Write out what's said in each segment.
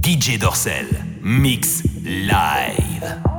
DJ Dorsel, mix live.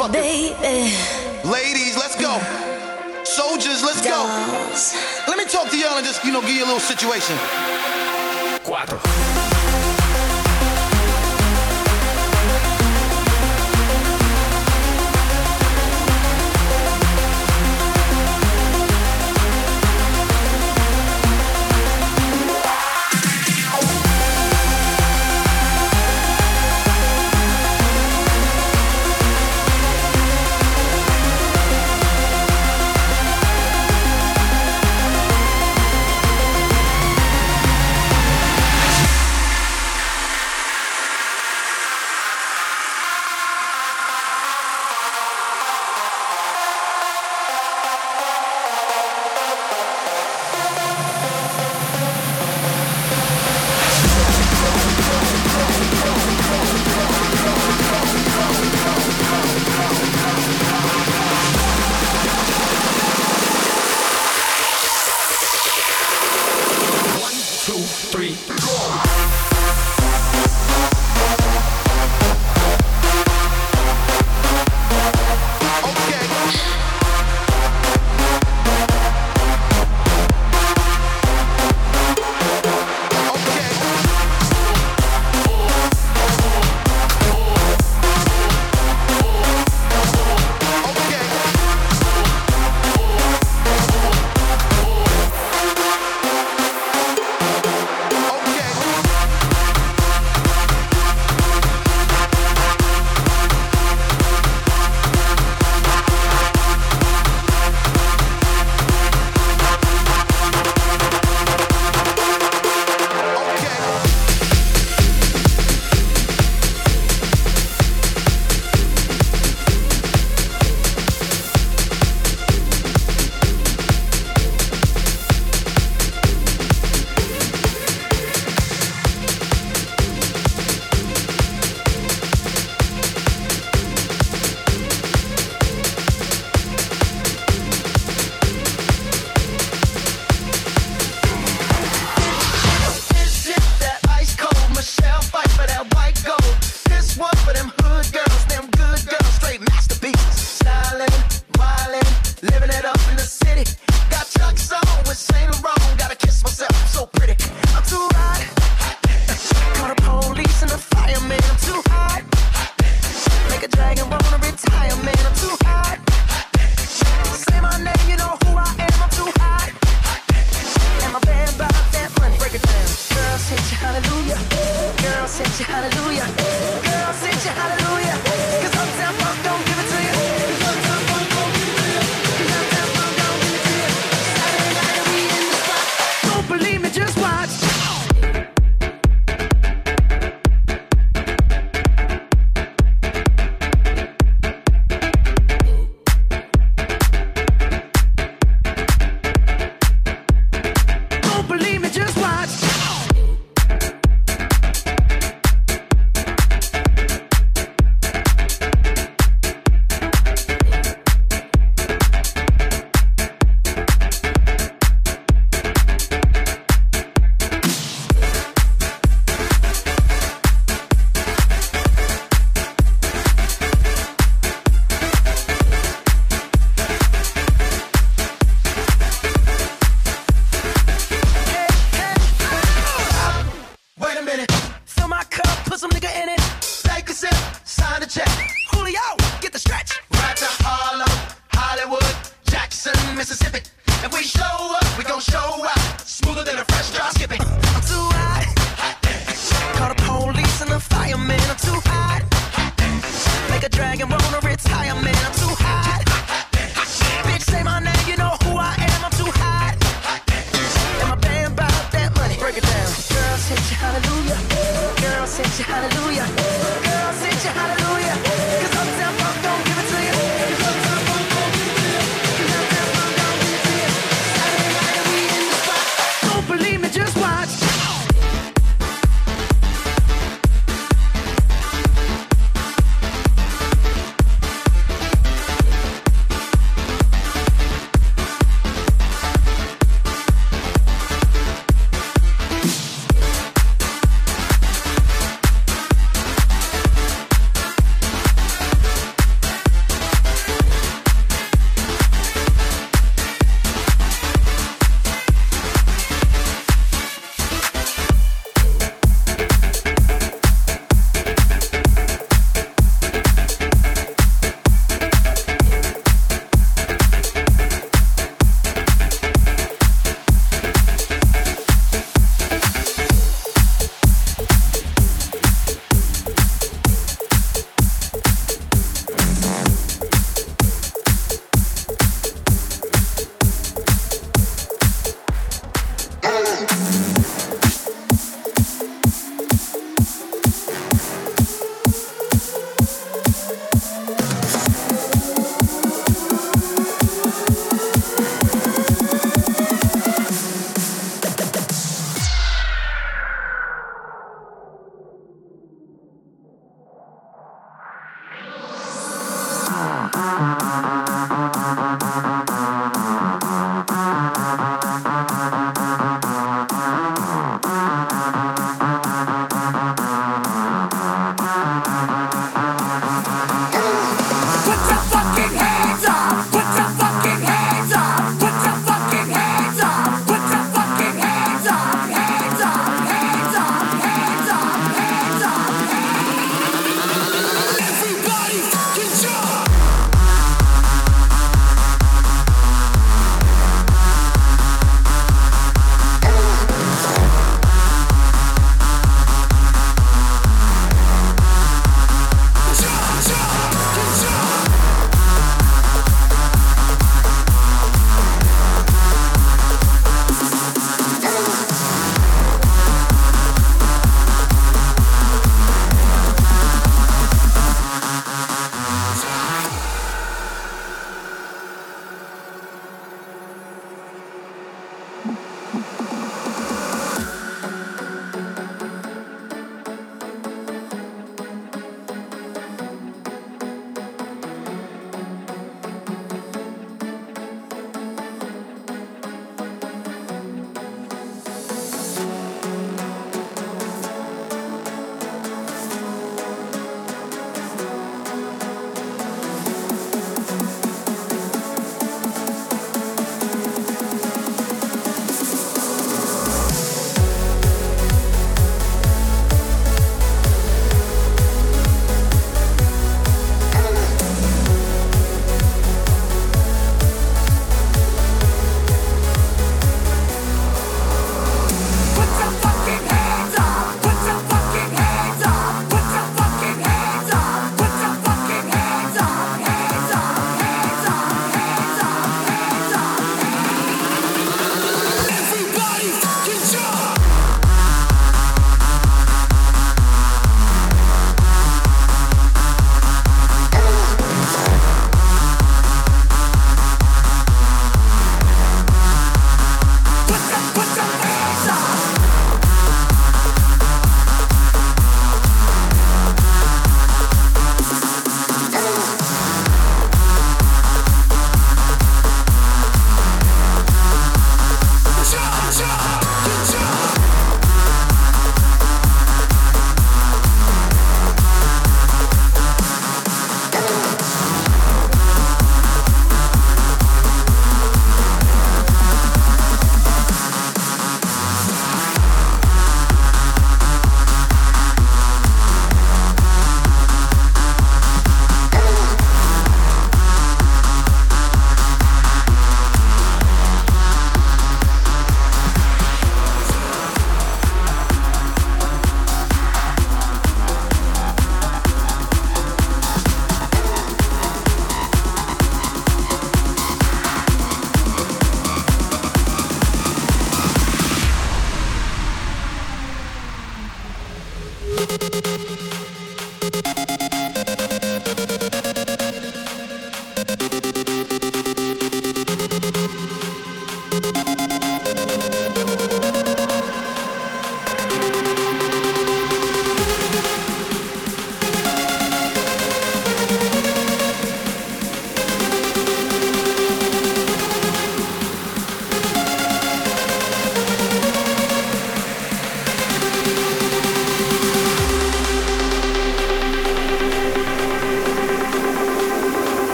motherfucker. Baby. Ladies, let's go. Soldiers, let's go. Let me talk to y'all and just, you know, give you a little situation. Cuatro.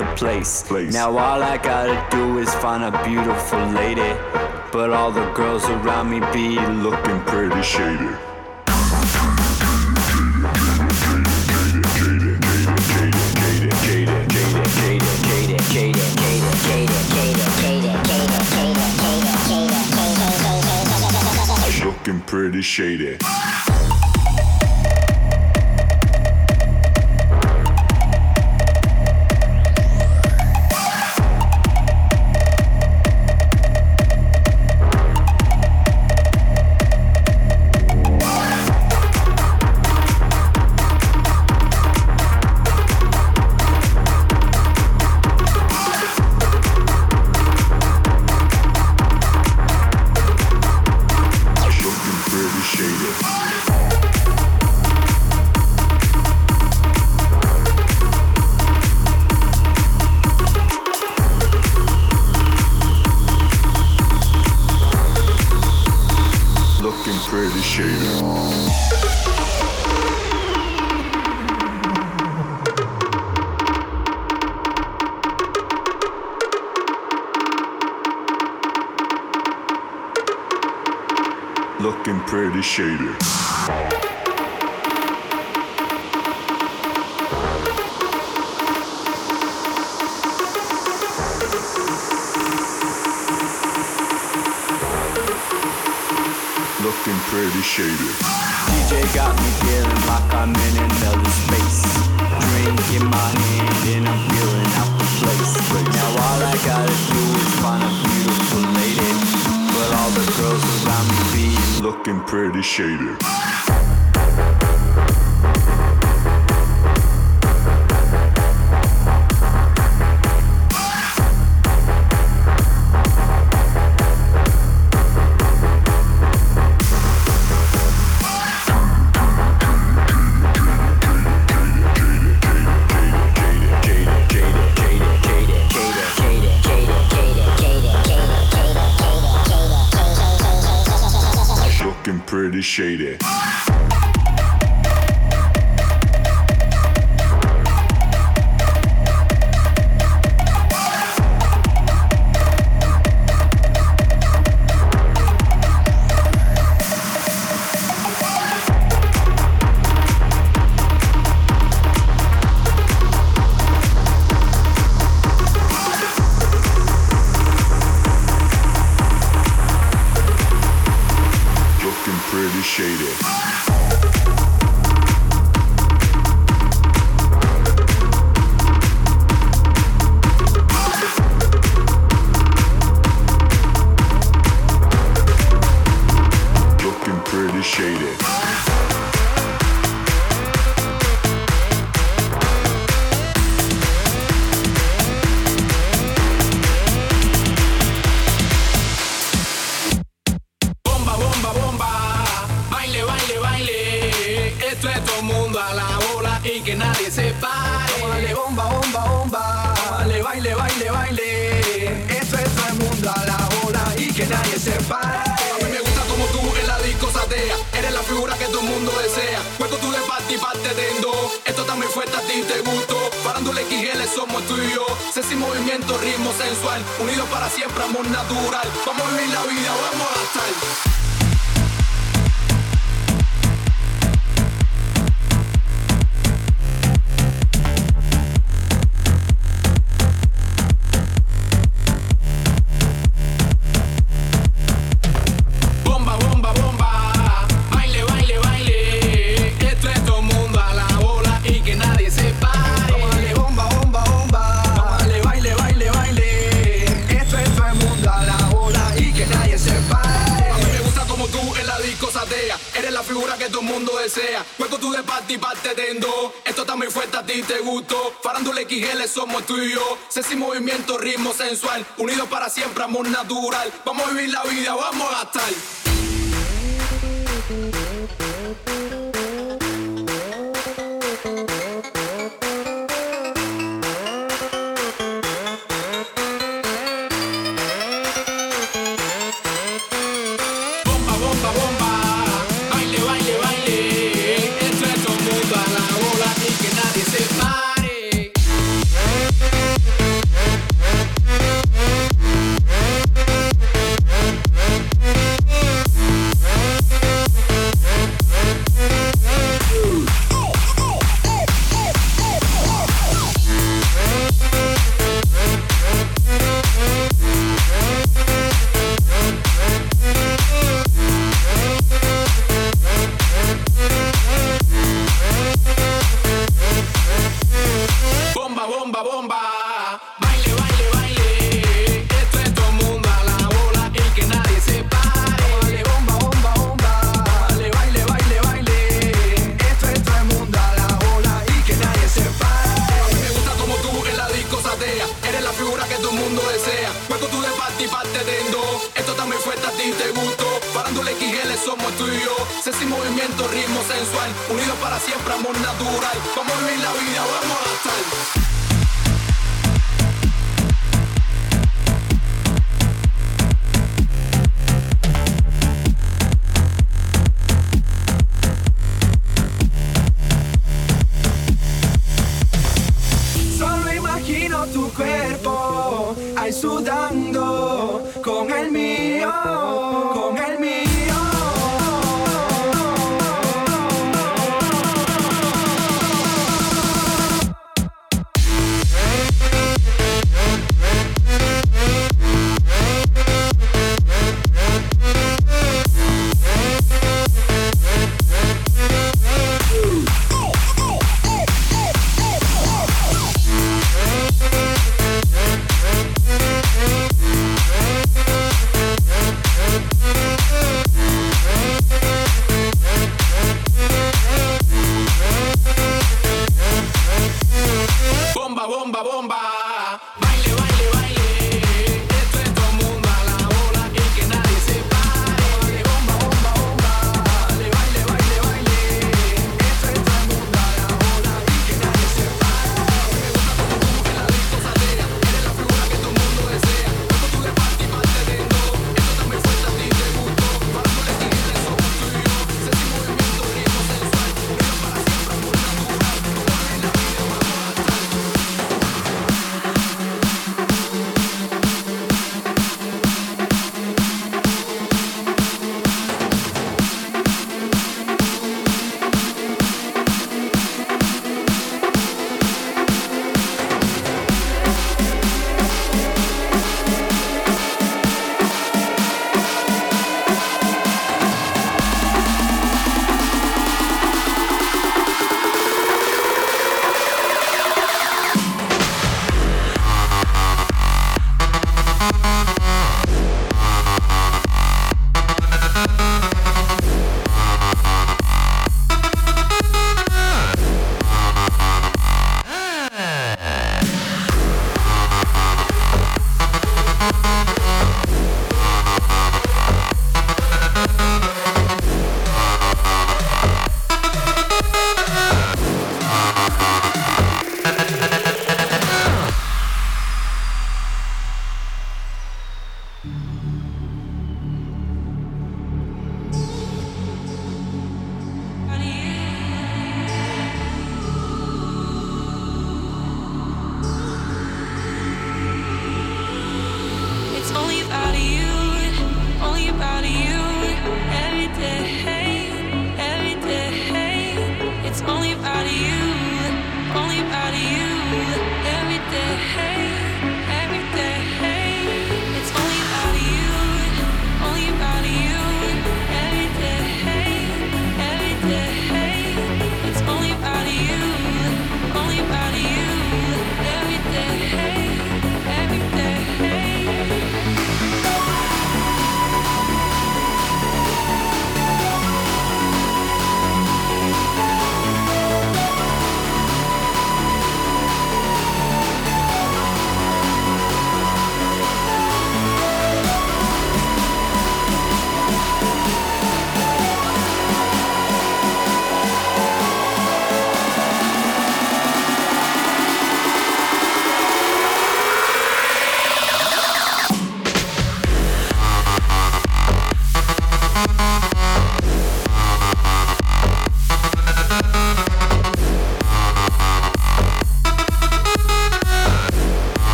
The place. place. Now all I gotta do is find a beautiful lady, but all the girls around me be looking pretty shady. Looking pretty shady. pretty barely. Looking pretty shady. Pretty shady. DJ got me feeling like I'm in another space. Drink in my hand and I'm feeling out the place. But now all I gotta do is find a beautiful lady. But all the girls around me be looking pretty shady. Natural.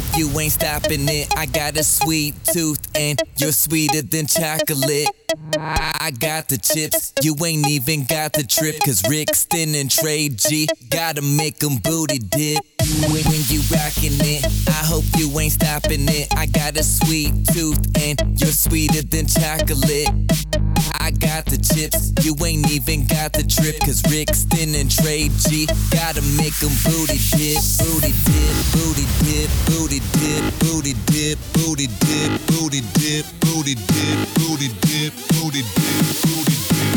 Hope you ain't stopping it. I got a sweet tooth and you're sweeter than chocolate. I got the chips, you ain't even got the trip. Cause Rixton and Trey G gotta make them booty dip. When, you rockin' it, I hope you ain't stopping it. I got a sweet tooth and you're sweeter than chocolate. I got the chips, you ain't even got the trip. Cause Rixton and Trey G gotta make them booty dip, booty dip, booty dip, booty dip, booty dip, booty dip, booty dip, booty dip, booty dip, booty dip, booty dip,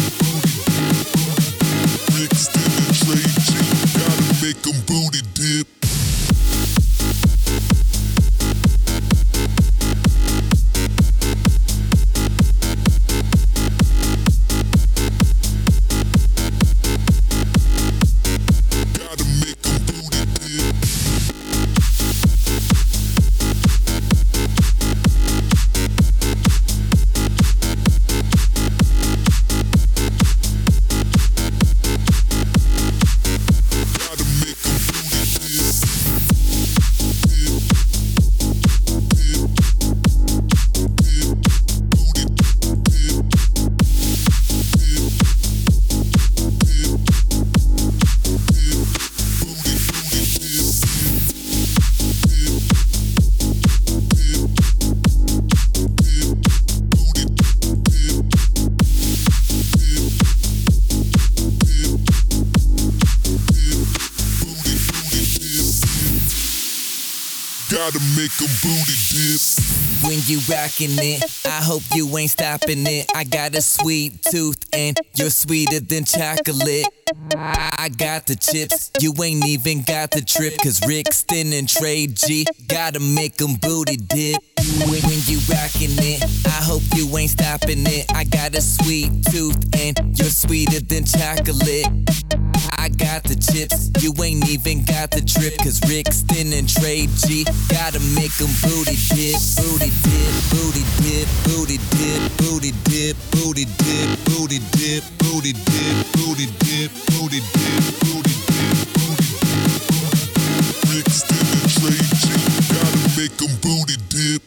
it, I hope you ain't stopping it. I got a sweet tooth and you're sweeter than chocolate. I got the chips, you ain't even got the trip. Cause Rixton and Trey G gotta make 'em booty dip. When, when you rockin' it, I hope you ain't stopping it. I got a sweet tooth and you're sweeter than chocolate. I got the chips, you ain't even got the trip. Cause Rixton and Trey G gotta make 'em booty dip, booty dip, booty dip, booty dip, booty dip, booty dip, booty dip, booty dip, booty dip, booty dip, booty dip, booty dip. Brixton and Trey G, gotta make 'em booty dip.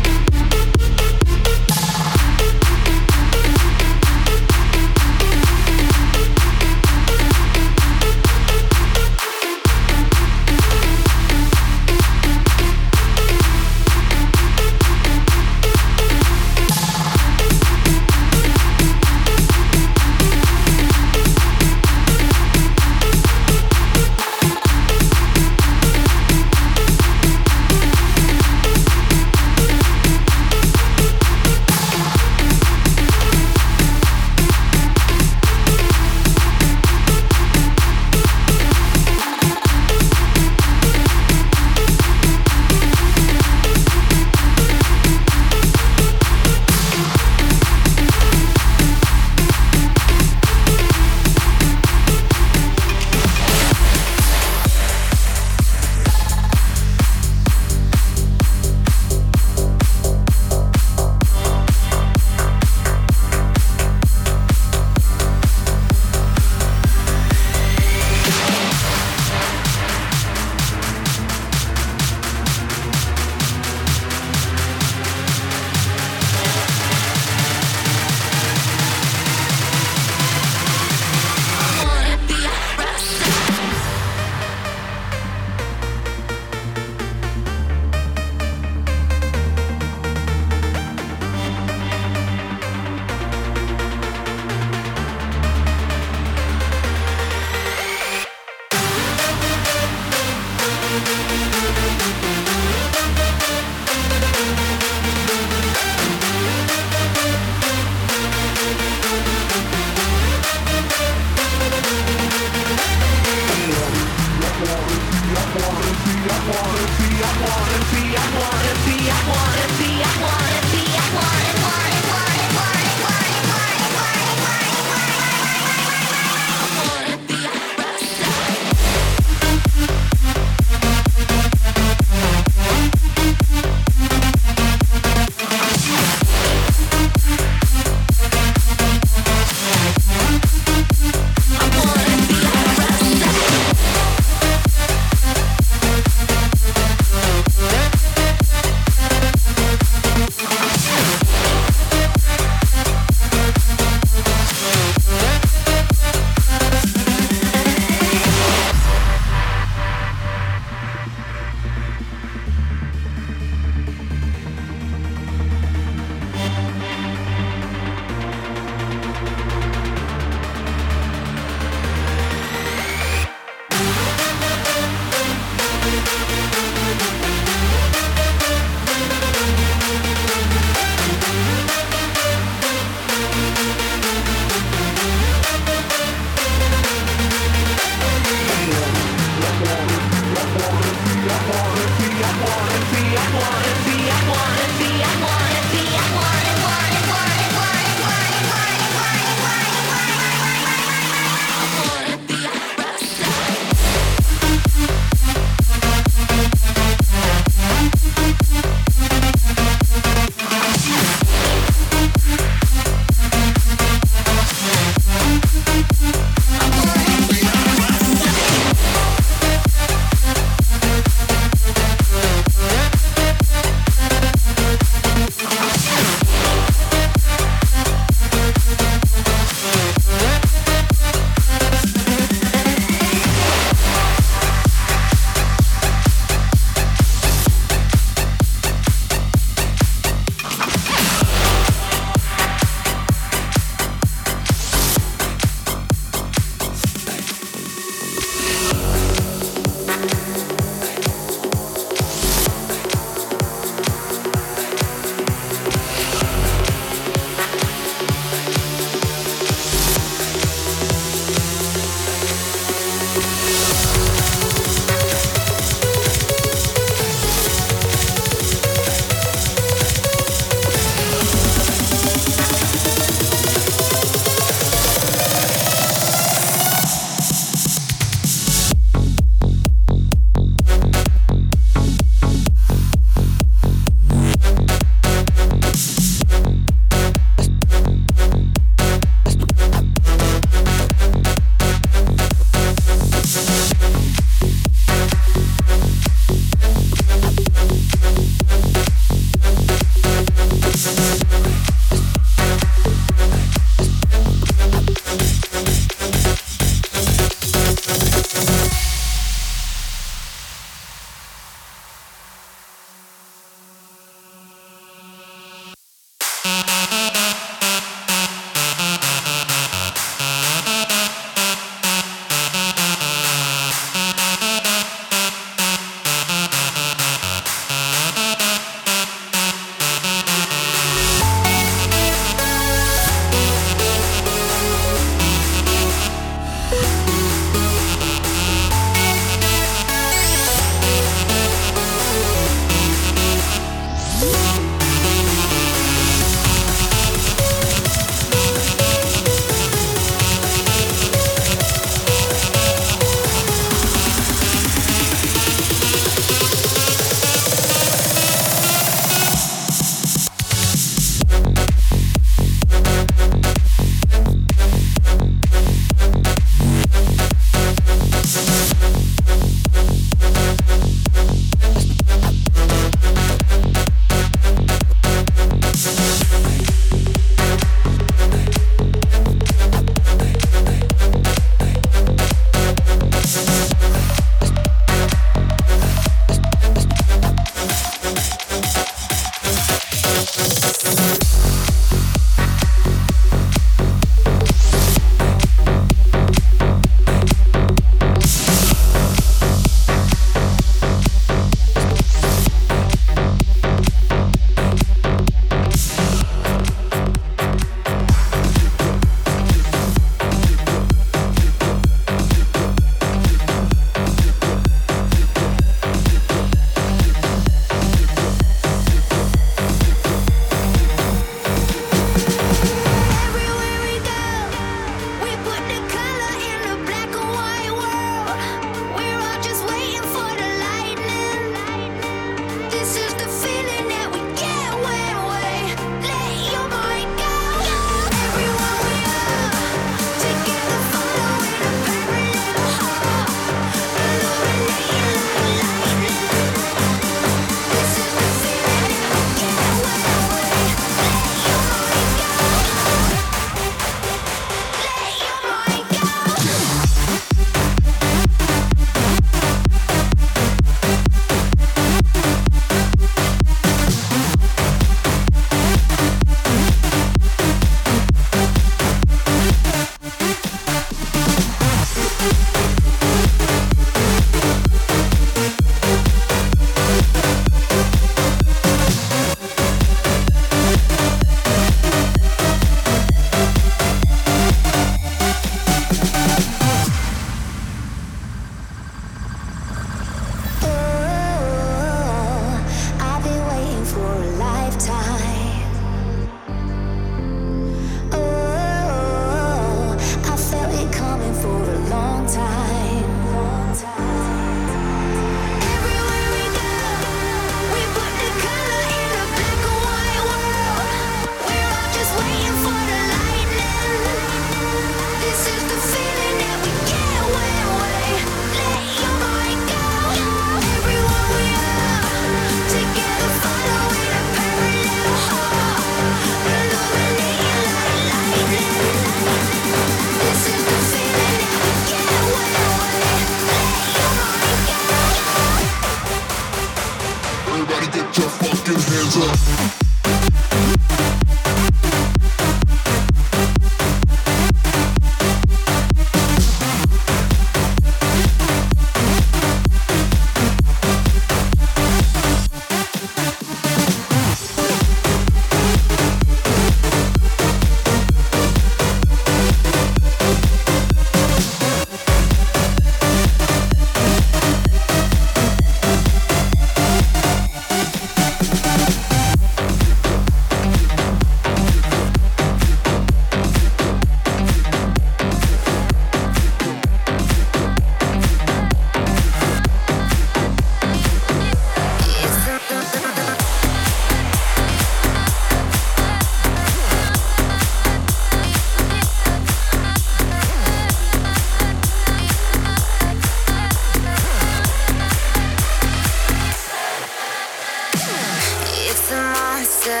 monster.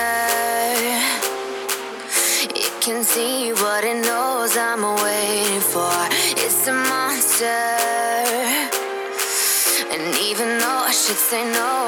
It can see what it knows I'm waiting for. It's a monster. And even though I should say no.